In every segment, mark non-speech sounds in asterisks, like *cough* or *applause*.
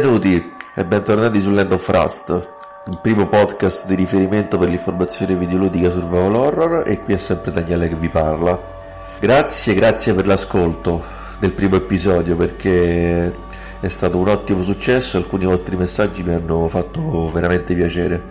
Benvenuti e bentornati su Land of Rust, il primo podcast di riferimento per l'informazione videoludica sul survival horror e qui è sempre Daniele che vi parla. Grazie, grazie per l'ascolto del primo episodio perché è stato un ottimo successo e alcuni vostri messaggi mi hanno fatto veramente piacere.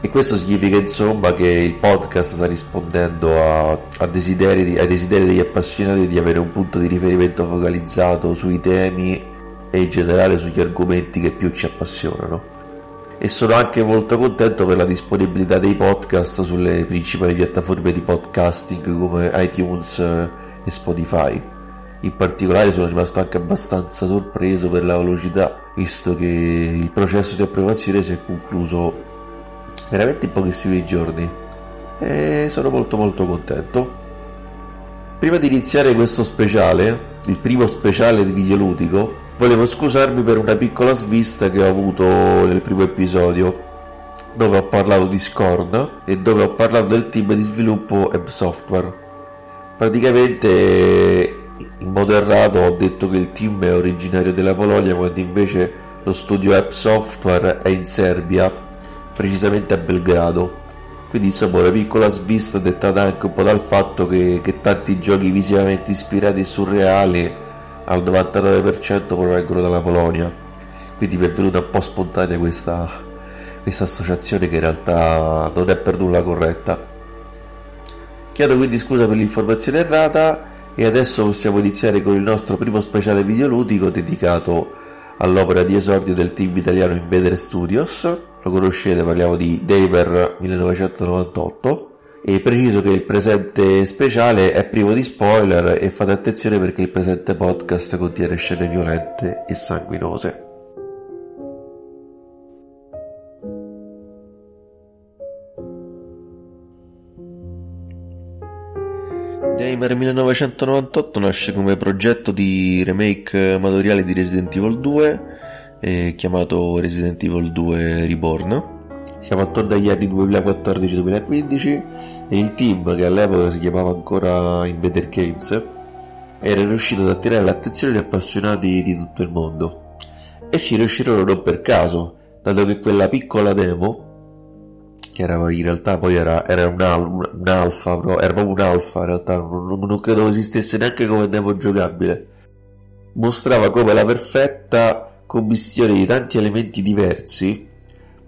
E questo significa insomma che il podcast sta rispondendo a, a desideri, ai desideri degli appassionati di avere un punto di riferimento focalizzato sui temi e in generale sugli argomenti che più ci appassionano. E sono anche molto contento per la disponibilità dei podcast sulle principali piattaforme di podcasting come iTunes e Spotify. In particolare sono rimasto anche abbastanza sorpreso per la velocità, visto che il processo di approvazione si è concluso veramente in pochissimi giorni e sono molto molto contento. Prima di iniziare questo speciale, il primo speciale di videoludico, volevo scusarmi per una piccola svista che ho avuto nel primo episodio, dove ho parlato di Scorn e dove ho parlato del team di sviluppo Web Software. Praticamente in modo errato ho detto che il team è originario della Polonia quando invece lo studio App Software è in Serbia precisamente a Belgrado. Quindi insomma una piccola svista dettata anche un po' dal fatto che, che tanti giochi visivamente ispirati e surreali al 99% provengono dalla Polonia. Quindi mi è venuta un po' spontanea questa, questa associazione che in realtà non è per nulla corretta. Chiedo quindi scusa per l'informazione errata e adesso possiamo iniziare con il nostro primo speciale videoludico dedicato all'opera di esordio del team italiano Invader Studios lo conoscete, parliamo di Daver 1998 e preciso che il presente speciale è privo di spoiler e fate attenzione perché il presente podcast contiene scene violente e sanguinose. Gamer 1998 nasce come progetto di remake amatoriale di Resident Evil 2 eh, chiamato Resident Evil 2 Reborn. Siamo attorno agli anni 2014-2015 e il team, che all'epoca si chiamava ancora Invader Games, era riuscito ad attirare l'attenzione di appassionati di tutto il mondo. E ci riuscirono non per caso, dato che quella piccola demo, che era in realtà poi era, era un, al, un alfa, però, era proprio un alfa in realtà, non, non credo esistesse neanche come demo giocabile, mostrava come la perfetta commistione di tanti elementi diversi,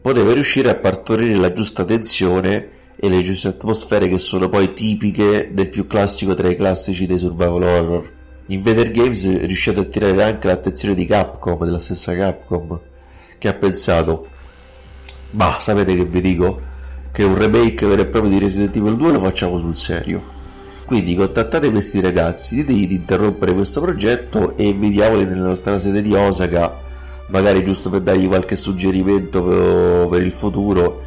poteva riuscire a partorire la giusta tensione e le giuste atmosfere che sono poi tipiche del più classico tra i classici dei survival horror. In Vader Games riuscì ad attirare anche l'attenzione di Capcom, della stessa Capcom, che ha pensato, ma sapete che vi dico? Che un remake vero e proprio di Resident Evil 2 lo facciamo sul serio. Quindi contattate questi ragazzi, ditegli di interrompere questo progetto e invidiamoli nella nostra sede di Osaka magari giusto per dargli qualche suggerimento per, per il futuro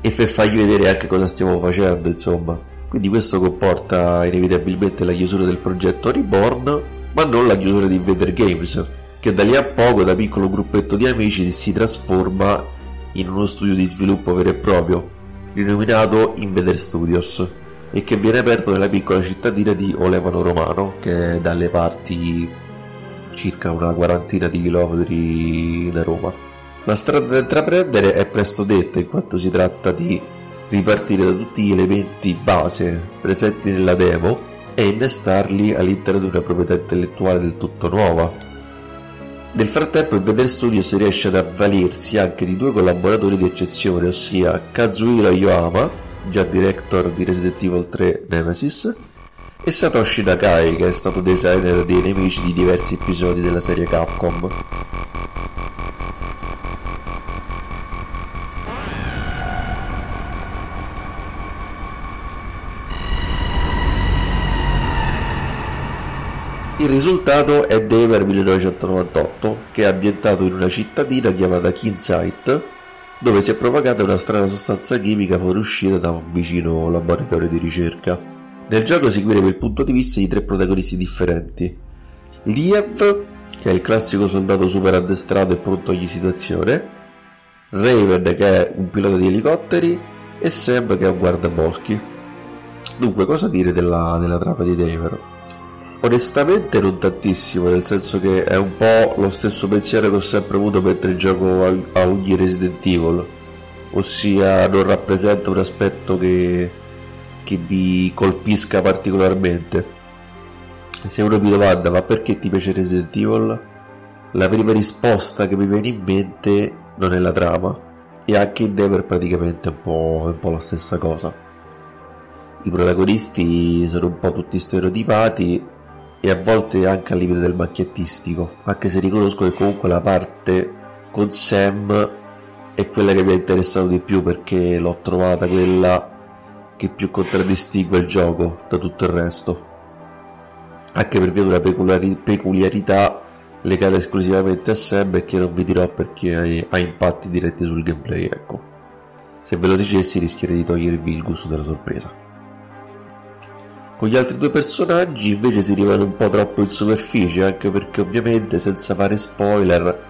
e per fargli vedere anche cosa stiamo facendo, insomma. Quindi questo comporta inevitabilmente la chiusura del progetto Reborn, ma non la chiusura di Invader Games, che da lì a poco, da piccolo gruppetto di amici, si trasforma in uno studio di sviluppo vero e proprio, rinominato Invader Studios, e che viene aperto nella piccola cittadina di Olevano Romano, che è dalle parti circa una quarantina di chilometri da Roma. La strada da intraprendere è presto detta in quanto si tratta di ripartire da tutti gli elementi base presenti nella demo e innestarli all'interno di una proprietà intellettuale del tutto nuova. Nel frattempo il Better Studios riesce ad avvalersi anche di due collaboratori di eccezione, ossia Kazuhiro Yoama, già director di Resident Evil 3 Nemesis, e Satoshi Nakai che è stato designer dei nemici di diversi episodi della serie Capcom. Il risultato è Dever 1998, che è ambientato in una cittadina chiamata Kinsight, dove si è propagata una strana sostanza chimica fuoriuscita da un vicino laboratorio di ricerca. Nel gioco seguiremo il punto di vista di tre protagonisti differenti. Liev, che è il classico soldato super addestrato e pronto a ogni situazione, Raven, che è un pilota di elicotteri, e Sam, che è un guardaboschi. Dunque, cosa dire della, della trama di Dever? Onestamente non tantissimo, nel senso che è un po' lo stesso pensiero che ho sempre avuto mentre gioco a, a ogni Resident Evil, ossia non rappresenta un aspetto che, che mi colpisca particolarmente. Se uno mi domanda ma perché ti piace Resident Evil? La prima risposta che mi viene in mente non è la trama, e anche in Dever praticamente è un un po' la stessa cosa. I protagonisti sono un po' tutti stereotipati e a volte anche a livello del macchiettistico, anche se riconosco che comunque la parte con Sam è quella che mi ha interessato di più perché l'ho trovata quella che più contraddistingue il gioco da tutto il resto. Anche per via di una peculiari- peculiarità legata esclusivamente a Sam e che non vi dirò perché ha impatti diretti sul gameplay, ecco. Se ve lo dicessi rischierei di togliervi il gusto della sorpresa. Con gli altri due personaggi invece si rimane un po' troppo in superficie, anche perché ovviamente, senza fare spoiler,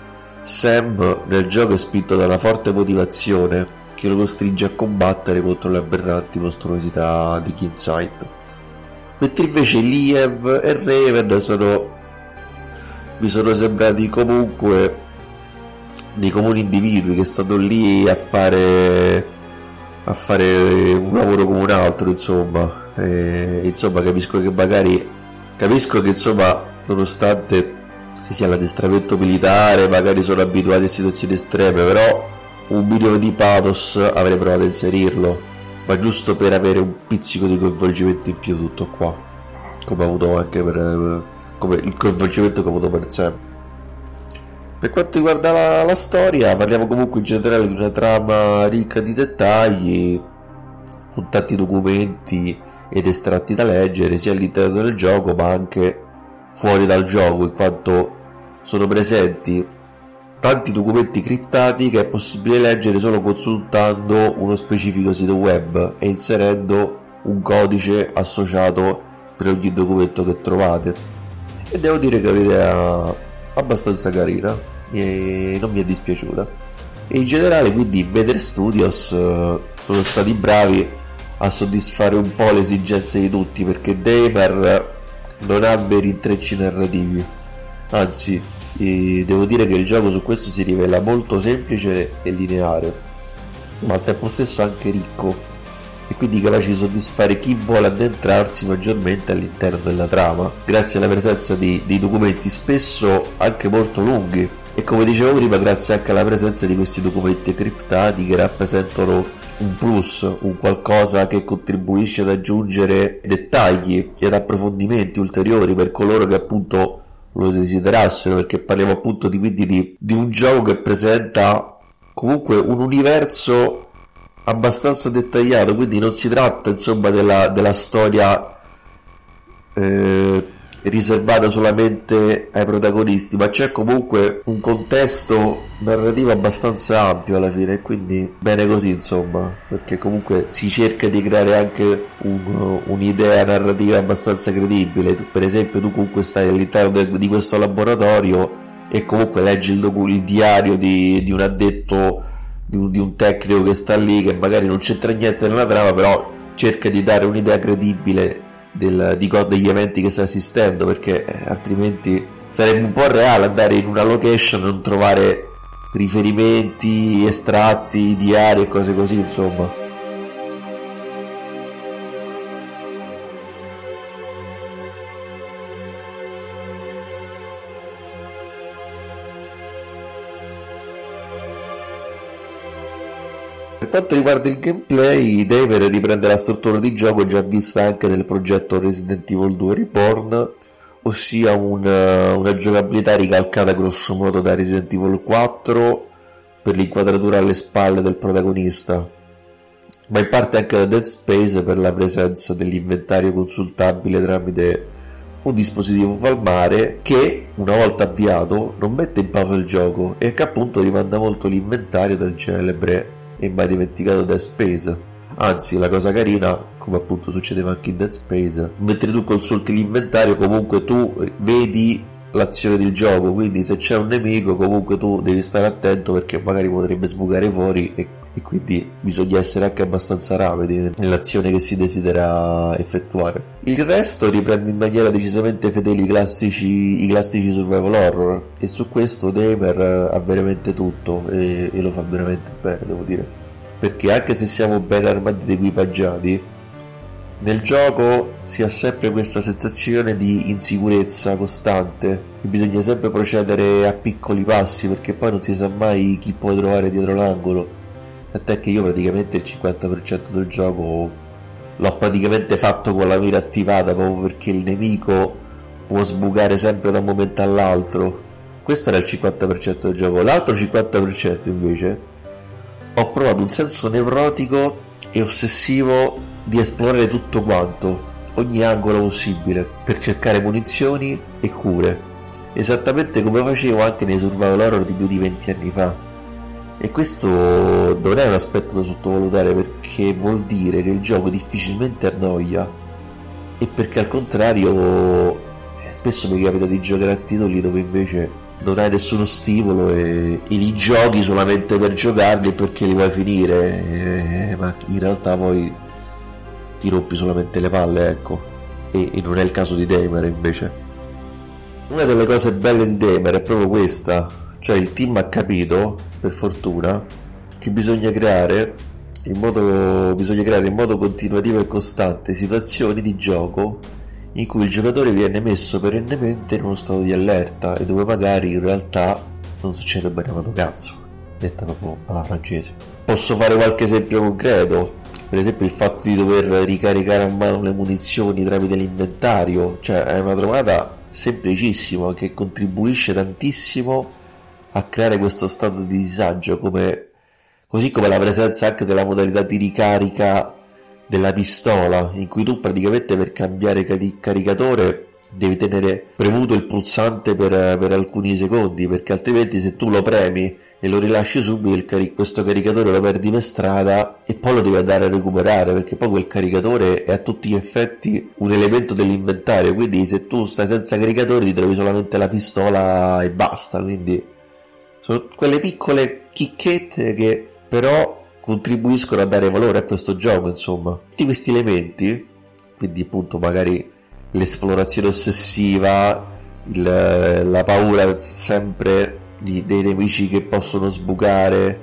Sam nel gioco è spinto da una forte motivazione che lo costringe a combattere contro le aberranti mostruosità di Kinsight. Mentre invece Liev e Raven sono mi sono sembrati comunque dei comuni individui che stanno lì a fare a fare un lavoro come un altro insomma e, insomma capisco che magari capisco che insomma nonostante ci sia l'addestramento militare magari sono abituati a situazioni estreme però un minimo di pathos avrei provato a inserirlo ma giusto per avere un pizzico di coinvolgimento in più tutto qua. Come ho avuto anche per come il coinvolgimento che ho avuto per Sam per quanto riguarda la, la storia parliamo comunque in generale di una trama ricca di dettagli con tanti documenti ed estratti da leggere sia all'interno del gioco ma anche fuori dal gioco in quanto sono presenti tanti documenti criptati che è possibile leggere solo consultando uno specifico sito web e inserendo un codice associato per ogni documento che trovate. E devo dire che è un'idea abbastanza carina e non mi è dispiaciuta. E in generale quindi Better Studios uh, sono stati bravi a soddisfare un po' le esigenze di tutti perché Damer non ha veri intrecci narrativi anzi devo dire che il gioco su questo si rivela molto semplice e lineare ma al tempo stesso anche ricco. E quindi capace di soddisfare chi vuole addentrarsi maggiormente all'interno della trama grazie alla presenza di, di documenti spesso anche molto lunghi. E come dicevo prima grazie anche alla presenza di questi documenti criptati che rappresentano un plus, un qualcosa che contribuisce ad aggiungere dettagli ed approfondimenti ulteriori per coloro che appunto lo desiderassero, perché parliamo appunto di, quindi di, di un gioco che presenta comunque un universo abbastanza dettagliato, quindi non si tratta insomma della, della storia eh, riservata solamente ai protagonisti, ma c'è comunque un contesto narrativo abbastanza ampio alla fine, quindi bene così insomma, perché comunque si cerca di creare anche un, un'idea narrativa abbastanza credibile. Tu, per esempio, tu comunque stai all'interno de, di questo laboratorio e comunque leggi il, docu- il diario di, di, un addetto, di un, di un tecnico che sta lì, che magari non c'entra niente nella trama, però cerca di dare un'idea credibile del, di, degli eventi che sta assistendo perché eh, altrimenti sarebbe un po' reale andare in una location e non trovare riferimenti, estratti, diari e cose così insomma quanto riguarda il gameplay, Dever riprende la struttura di gioco già vista anche nel progetto Resident Evil 2 Reborn, ossia una, una giocabilità ricalcata grosso modo da Resident Evil 4 per l'inquadratura alle spalle del protagonista, ma in parte anche da Dead Space per la presenza dell'inventario consultabile tramite un dispositivo palmare che, una volta avviato, non mette in pausa il gioco e che appunto rimanda molto l'inventario del celebre e mai dimenticato Dead Space. Anzi, la cosa carina, come appunto succedeva anche in Dead Space, mentre tu consulti l'inventario, comunque tu vedi l'azione del gioco, quindi se c'è un nemico comunque tu devi stare attento perché magari potrebbe sbucare fuori e e quindi bisogna essere anche abbastanza rapidi nell'azione che si desidera effettuare. Il resto riprende in maniera decisamente fedele i classici, i classici survival horror e su questo Damer ha veramente tutto e, e lo fa veramente bene, devo dire. Perché anche se siamo ben armati ed equipaggiati, nel gioco si ha sempre questa sensazione di insicurezza costante e bisogna sempre procedere a piccoli passi perché poi non si sa mai chi può trovare dietro l'angolo Tant'è che io praticamente il 50% del gioco l'ho praticamente fatto con la mira attivata proprio perché il nemico può sbucare sempre da un momento all'altro. Questo era il 50% del gioco. L'altro 50% invece ho provato un senso nevrotico e ossessivo di esplorare tutto quanto, ogni angolo possibile, per cercare munizioni e cure. Esattamente come facevo anche nei survival horror di più di 20 anni fa e questo non è un aspetto da sottovalutare perché vuol dire che il gioco difficilmente annoia e perché al contrario eh, spesso mi capita di giocare a titoli dove invece non hai nessuno stimolo e, e li giochi solamente per giocarli perché li vuoi finire, eh, ma in realtà poi ti rompi solamente le palle, ecco. E, e non è il caso di Damer invece. Una delle cose belle di Damer è proprio questa, cioè il team ha capito, per fortuna, che bisogna creare in modo, bisogna creare in modo continuativo e costante situazioni di gioco in cui il giocatore viene messo perennemente in uno stato di allerta e dove magari in realtà non succede bene un cazzo, detta proprio alla francese. Posso fare qualche esempio concreto, per esempio il fatto di dover ricaricare a mano le munizioni tramite l'inventario, cioè è una trovata semplicissima che contribuisce tantissimo a creare questo stato di disagio, come, così come la presenza anche della modalità di ricarica della pistola, in cui tu praticamente per cambiare caricatore devi tenere premuto il pulsante per, per, alcuni secondi, perché altrimenti se tu lo premi e lo rilasci subito, cari- questo caricatore lo perdi per strada e poi lo devi andare a recuperare, perché poi quel caricatore è a tutti gli effetti un elemento dell'inventario, quindi se tu stai senza caricatore ti trovi solamente la pistola e basta, quindi sono quelle piccole chicchette che però contribuiscono a dare valore a questo gioco, insomma. Tutti questi elementi, quindi appunto magari l'esplorazione ossessiva, il, la paura sempre di, dei nemici che possono sbucare,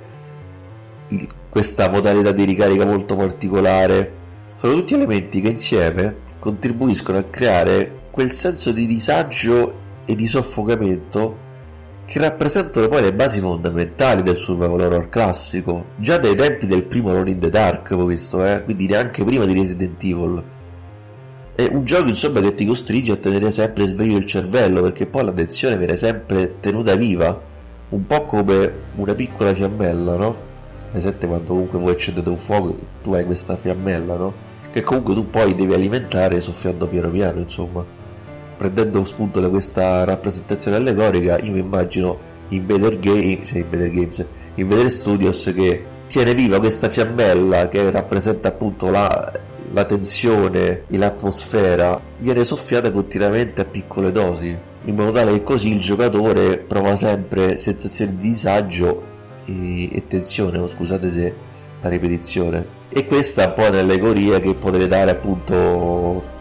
il, questa modalità di ricarica molto particolare, sono tutti elementi che insieme contribuiscono a creare quel senso di disagio e di soffocamento che rappresentano poi le basi fondamentali del survival horror classico, già dai tempi del primo Alone in the Dark, ho visto, eh? quindi neanche prima di Resident Evil. È un gioco insomma che ti costringe a tenere sempre sveglio il cervello, perché poi l'attenzione viene sempre tenuta viva, un po' come una piccola fiammella, no? Presente quando comunque vuoi accendere un fuoco, tu hai questa fiammella, no? Che comunque tu poi devi alimentare soffiando piano piano, insomma prendendo spunto da questa rappresentazione allegorica, io mi immagino in Better Games, in Better Games, in Better Studios che tiene viva questa fiammella che rappresenta appunto la, la tensione e l'atmosfera, viene soffiata continuamente a piccole dosi, in modo tale che così il giocatore prova sempre sensazioni di disagio e, e tensione, oh, scusate se la ripetizione. E questa è un po' un'allegoria che potrei dare appunto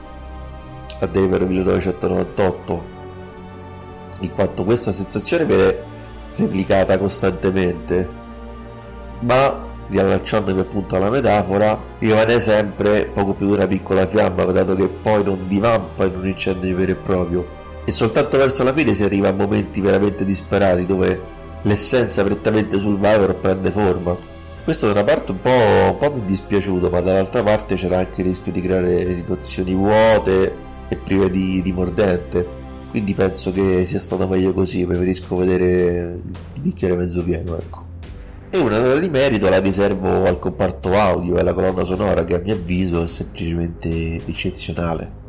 a Denver 1998 in quanto questa sensazione viene replicata costantemente ma riallacciandomi appunto alla metafora rimane sempre poco più di una piccola fiamma dato che poi non divampa in un incendio vero e proprio. E soltanto verso la fine si arriva a momenti veramente disperati dove l'essenza prettamente sul Vivor prende forma. Questo da una parte un po', un po' mi è dispiaciuto ma dall'altra parte c'era anche il rischio di creare situazioni vuote e prive di, di mordente. Quindi penso che sia stato meglio così, preferisco vedere il bicchiere mezzo pieno, ecco. E una nota di merito la riservo al comparto audio e alla colonna sonora che a mio avviso è semplicemente eccezionale.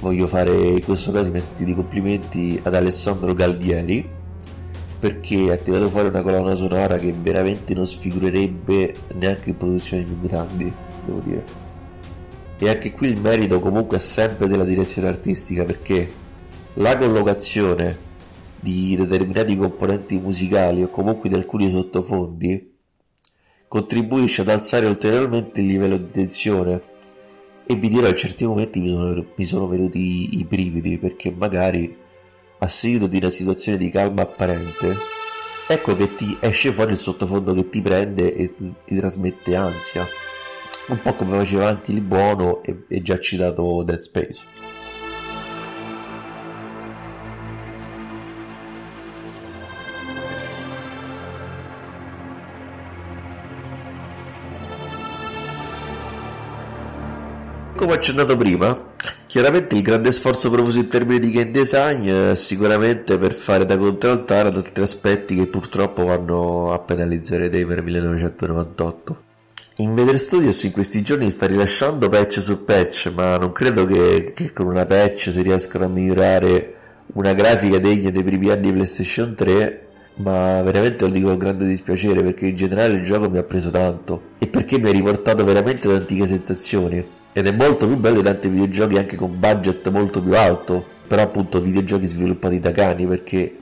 Voglio fare in questo caso i miei sentiti complimenti ad Alessandro Galdieri perché ha tirato fuori una colonna sonora che veramente non sfigurerebbe neanche in produzioni più grandi, devo dire e anche qui il merito comunque è sempre della direzione artistica perché la collocazione di determinati componenti musicali o comunque di alcuni sottofondi contribuisce ad alzare ulteriormente il livello di tensione. E vi dirò in certi momenti mi sono, mi sono venuti i brividi perché magari a seguito di una situazione di calma apparente ecco che ti esce fuori il sottofondo che ti prende e ti trasmette ansia un po' come faceva anche il buono e, e già citato Dead Space come accennato prima, chiaramente il grande sforzo profuso in termini di game design è sicuramente per fare da contraltare ad altri aspetti che purtroppo vanno a penalizzare Daver 1998. Invader Studios in questi giorni sta rilasciando patch su patch, ma non credo che, che con una patch si riescano a migliorare una grafica degna dei primi anni di PlayStation 3 ma veramente lo dico con grande dispiacere perché in generale il gioco mi ha preso tanto. E perché mi ha riportato veramente antiche sensazioni. Ed è molto più bello di tanti videogiochi anche con budget molto più alto. Però appunto videogiochi sviluppati da cani perché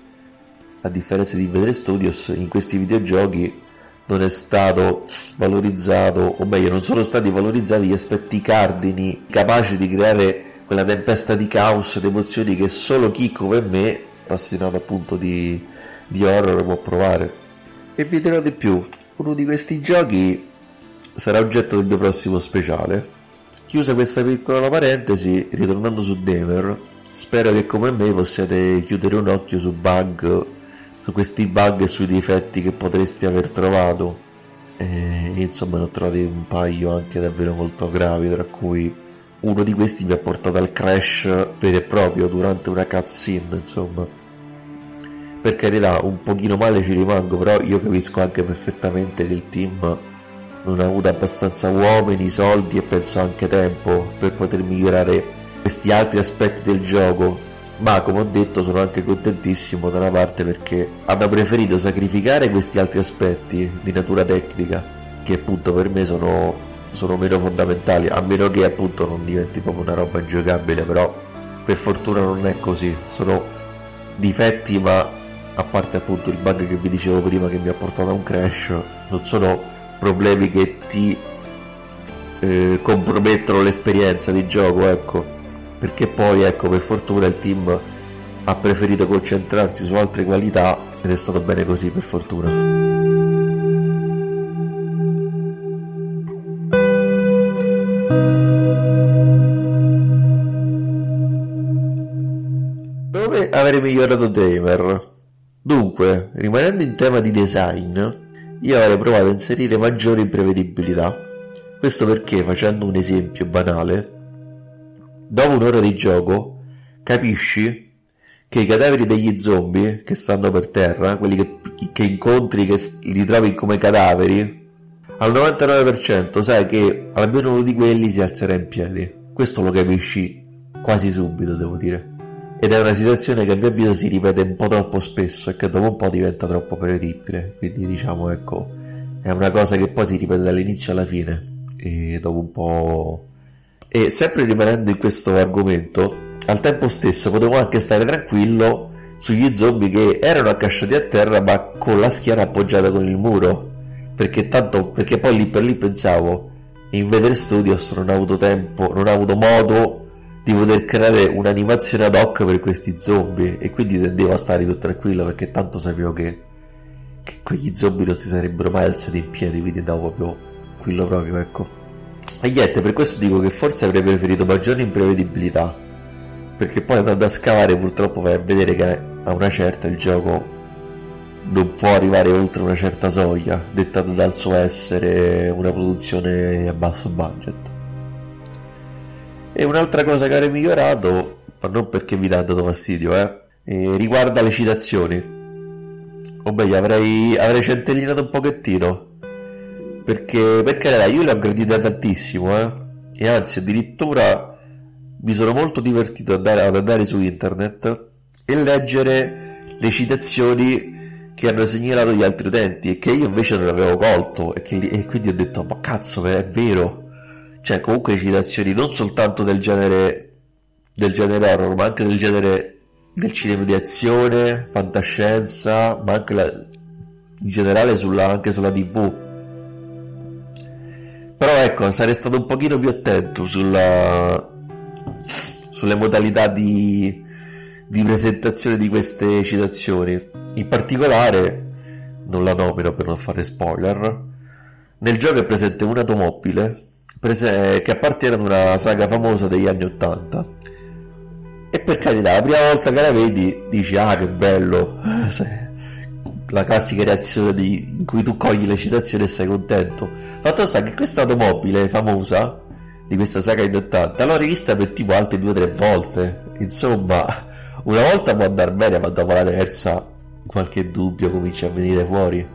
a differenza di Vedere Studios in questi videogiochi non è stato valorizzato o meglio non sono stati valorizzati gli aspetti cardini capaci di creare quella tempesta di caos ed emozioni che solo chi come me appassionato appunto di, di horror può provare. E vi dirò di più uno di questi giochi sarà oggetto del mio prossimo speciale. Chiusa questa piccola parentesi, ritornando su Demer, spero che come me possiate chiudere un occhio su bug, su questi bug e sui difetti che potreste aver trovato. E, insomma ne ho trovati un paio anche davvero molto gravi, tra cui uno di questi mi ha portato al crash vero e proprio durante una cutscene, insomma. Per carità, un pochino male ci rimango, però io capisco anche perfettamente che il team non ha avuto abbastanza uomini, soldi e penso anche tempo per poter migliorare questi altri aspetti del gioco. Ma come ho detto sono anche contentissimo da una parte perché hanno preferito sacrificare questi altri aspetti di natura tecnica che appunto per me sono, sono meno fondamentali, a meno che appunto non diventi proprio una roba ingiocabile, però per fortuna non è così, sono difetti ma a parte appunto il bug che vi dicevo prima che mi ha portato a un crash, non sono problemi che ti eh, compromettono l'esperienza di gioco, ecco. Perché poi, ecco, per fortuna il team ha preferito concentrarsi su altre qualità ed è stato bene così, per fortuna. Dove avrei migliorato Damer? Dunque, rimanendo in tema di design, io avrei provato a inserire maggiori prevedibilità. Questo perché, facendo un esempio banale, dopo un'ora di gioco capisci che i cadaveri degli zombie che stanno per terra, quelli che, che incontri, che li trovi come cadaveri, al 99% sai che almeno uno di quelli si alzerà in piedi. Questo lo capisci quasi subito, devo dire. Ed è una situazione che a mio avviso si ripete un po' troppo spesso e che dopo un po' diventa troppo prevedibile. Quindi diciamo ecco è una cosa che poi si ripete dall'inizio alla fine. E dopo un po' e sempre rimanendo in questo argomento al tempo stesso potevo anche stare tranquillo sugli zombie che erano accasciati a terra ma con la schiena appoggiata con il muro. Perché tanto perché poi lì per lì pensavo in Vedere Studios non ha avuto tempo non ha avuto modo di poter creare un'animazione ad hoc per questi zombie. E quindi tendevo a stare più tranquillo perché tanto sapevo che, che quegli zombie non si sarebbero mai alzati in piedi quindi andavo proprio quello proprio ecco e niente per questo dico che forse avrei preferito maggiore imprevedibilità perché poi andando a scavare purtroppo vai a vedere che a una certa il gioco non può arrivare oltre una certa soglia dettato dal suo essere una produzione a basso budget e un'altra cosa che avrei migliorato, ma non perché mi dà dato fastidio, eh, riguarda le citazioni. O meglio, avrei, avrei centellinato un pochettino. Perché, perché io le ho gradite tantissimo, eh. E anzi, addirittura mi sono molto divertito ad andare, ad andare su internet e leggere le citazioni che hanno segnalato gli altri utenti e che io invece non avevo colto e, che, e quindi ho detto ma cazzo è vero cioè comunque citazioni non soltanto del genere del genere horror ma anche del genere del cinema di azione fantascienza ma anche la, in generale sulla, anche sulla tv Però ecco, sarei stato un pochino più attento sulla, sulle modalità di, di presentazione di queste citazioni. In particolare, non la nomino per non fare spoiler, nel gioco è presente un'automobile prese- che appartiene ad una saga famosa degli anni 80. E per carità, la prima volta che la vedi dici ah che bello, *laughs* la classica reazione di, in cui tu cogli le citazioni e sei contento. Fatto sta che questa automobile famosa di questa saga in 80 l'ho rivista per tipo altre due o tre volte. Insomma, una volta può andare bene, ma dopo la terza qualche dubbio comincia a venire fuori.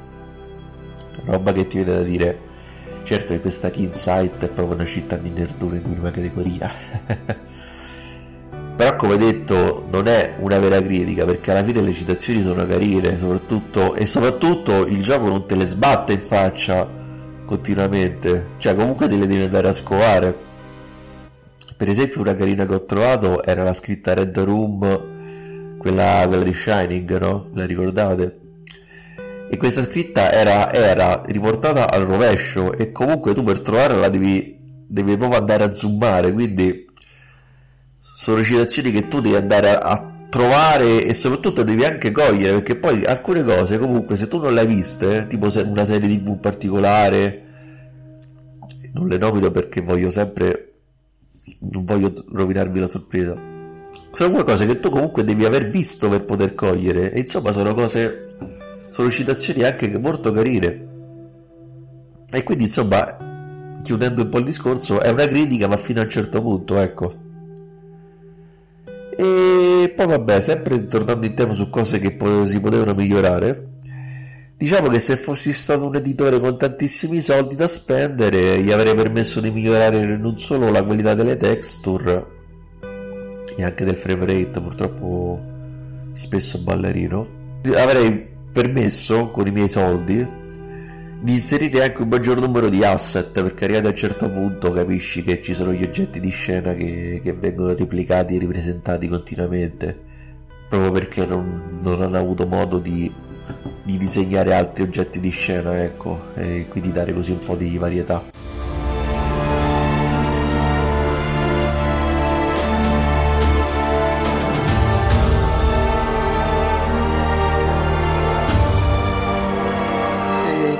Roba che ti viene da dire. Certo che questa Kinsight è proprio una città di nerdone di prima categoria. *laughs* Però come detto non è una vera critica perché alla fine le citazioni sono carine soprattutto, e soprattutto il gioco non te le sbatte in faccia continuamente, cioè comunque te le devi andare a scovare. Per esempio una carina che ho trovato era la scritta Red Room, quella, quella di Shining, no? La ricordate? E questa scritta era, era riportata al rovescio e comunque tu per trovarla devi, devi proprio andare a zoomare, quindi sono citazioni che tu devi andare a, a, trovare e soprattutto devi anche cogliere perché poi alcune cose comunque se tu non le hai viste tipo una serie tv in particolare non le nomino perché voglio sempre non voglio rovinarvi la sorpresa. Sono qualcosa che tu comunque devi aver visto per poter cogliere e insomma sono cose sono citazioni anche molto carine. E quindi insomma chiudendo un po' il discorso è una critica ma fino a un certo punto ecco e poi vabbè, sempre tornando in tema su cose che si potevano migliorare, diciamo che se fossi stato un editore con tantissimi soldi da spendere, gli avrei permesso di migliorare non solo la qualità delle texture e anche del frame rate, purtroppo spesso ballerino. Avrei permesso con i miei soldi di inserire anche un maggior numero di asset perché arrivati a un certo punto capisci che ci sono gli oggetti di scena che, che vengono replicati e ripresentati continuamente proprio perché non, non hanno avuto modo di, di disegnare altri oggetti di scena ecco e quindi dare così un po' di varietà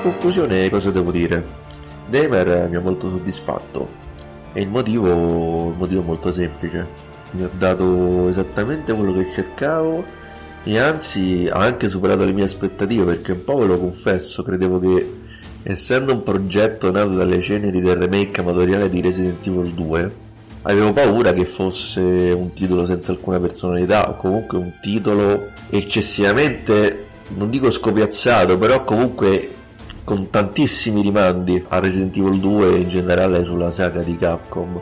conclusione cosa devo dire? Neymar mi ha molto soddisfatto e il motivo, il motivo è molto semplice. Mi ha dato esattamente quello che cercavo e anzi ha anche superato le mie aspettative perché un po' ve lo confesso, credevo che essendo un progetto nato dalle ceneri del remake amatoriale di Resident Evil 2 avevo paura che fosse un titolo senza alcuna personalità o comunque un titolo eccessivamente non dico scopiazzato però comunque con tantissimi rimandi a Resident Evil 2 e in generale sulla saga di Capcom.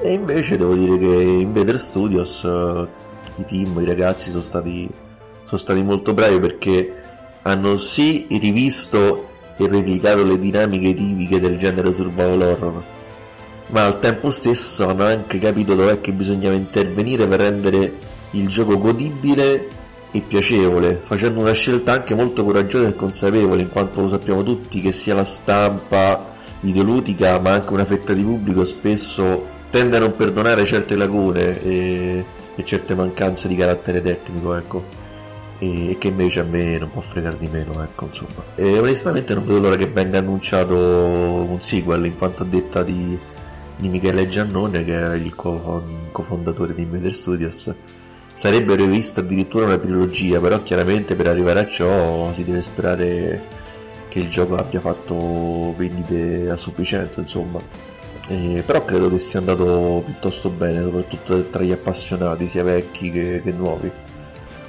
E invece devo dire che in Better Studios uh, i team, i ragazzi sono stati, sono stati molto bravi perché hanno sì rivisto e replicato le dinamiche tipiche del genere survival horror, ma al tempo stesso hanno anche capito dov'è che bisognava intervenire per rendere il gioco godibile e piacevole, facendo una scelta anche molto coraggiosa e consapevole, in quanto lo sappiamo tutti che sia la stampa videoludica ma anche una fetta di pubblico spesso tende a non perdonare certe lacune e, e certe mancanze di carattere tecnico, ecco. E, che invece a me non può fregare di meno, ecco, insomma. E onestamente non vedo l'ora che venga annunciato un sequel, in quanto a detta di, di Michele Giannone, che è il co- cofondatore di Invader Studios sarebbe rivista addirittura una trilogia, però chiaramente per arrivare a ciò si deve sperare che il gioco abbia fatto vendite a sufficienza, insomma. Eh, però credo che sia andato piuttosto bene, soprattutto tra gli appassionati, sia vecchi che, che nuovi.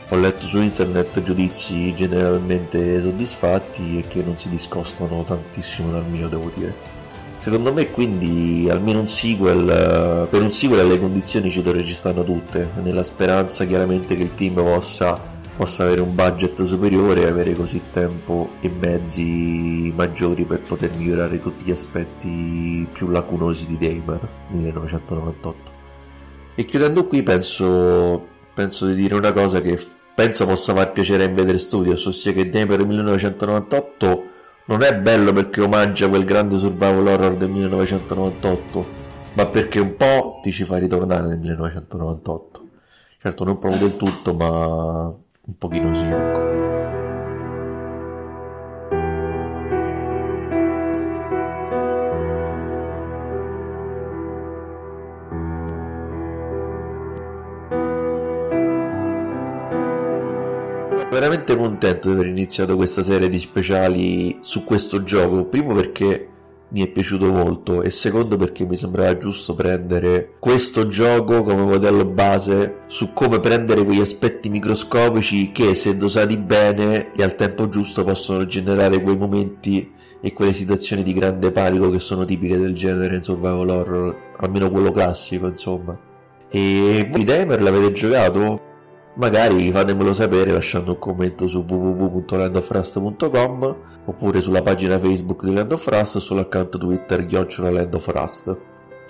Ho letto su internet giudizi generalmente soddisfatti e che non si discostano tantissimo dal mio, devo dire. Secondo me quindi almeno un sequel, eh, per un sequel le condizioni ci registrano tutte, nella speranza chiaramente che il team possa, possa avere un budget superiore e avere così tempo e mezzi maggiori per poter migliorare tutti gli aspetti più lacunosi di Daymar 1998. E chiudendo qui penso, penso di dire una cosa che penso possa far piacere a Invader Studios, ossia che Daymar 1998 non è bello perché omaggia quel grande survival horror del 1998, ma perché un po' ti ci fa ritornare nel 1998. Certo, non proprio del tutto, ma un pochino sì, ecco. Veramente contento di aver iniziato questa serie di speciali su questo gioco. Primo perché mi è piaciuto molto e secondo perché mi sembrava giusto prendere questo gioco come modello base su come prendere quegli aspetti microscopici che se dosati bene e al tempo giusto possono generare quei momenti e quelle situazioni di grande panico che sono tipiche del genere in survival horror, almeno quello classico insomma. E voi Damer l'avete giocato? Magari fatemelo sapere lasciando un commento su www.landofrust.com oppure sulla pagina Facebook di Land of Rust o sull'account Twitter chiocciola Land of Rust.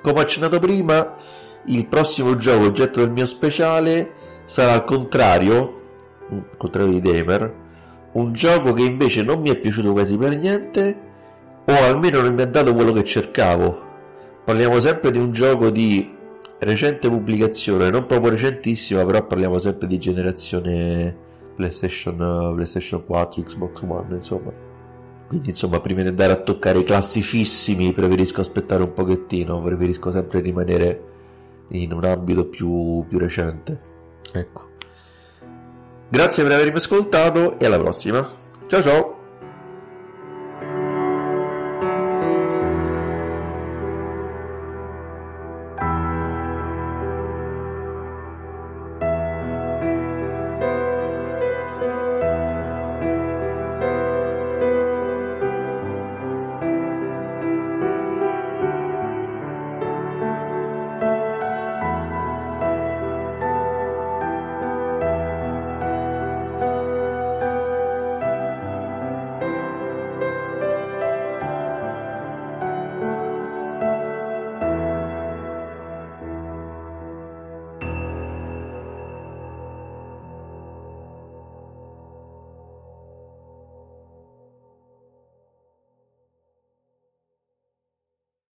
Come accennato prima, il prossimo gioco oggetto del mio speciale sarà al contrario, al contrario di Damer, un gioco che invece non mi è piaciuto quasi per niente o almeno non mi ha dato quello che cercavo. Parliamo sempre di un gioco di recente pubblicazione, non proprio recentissima, però parliamo sempre di generazione PlayStation, PlayStation 4, Xbox One, insomma. Quindi, insomma, prima di andare a toccare i classicissimi, preferisco aspettare un pochettino, preferisco sempre rimanere in un ambito più, più recente. Ecco. Grazie per avermi ascoltato e alla prossima. Ciao ciao!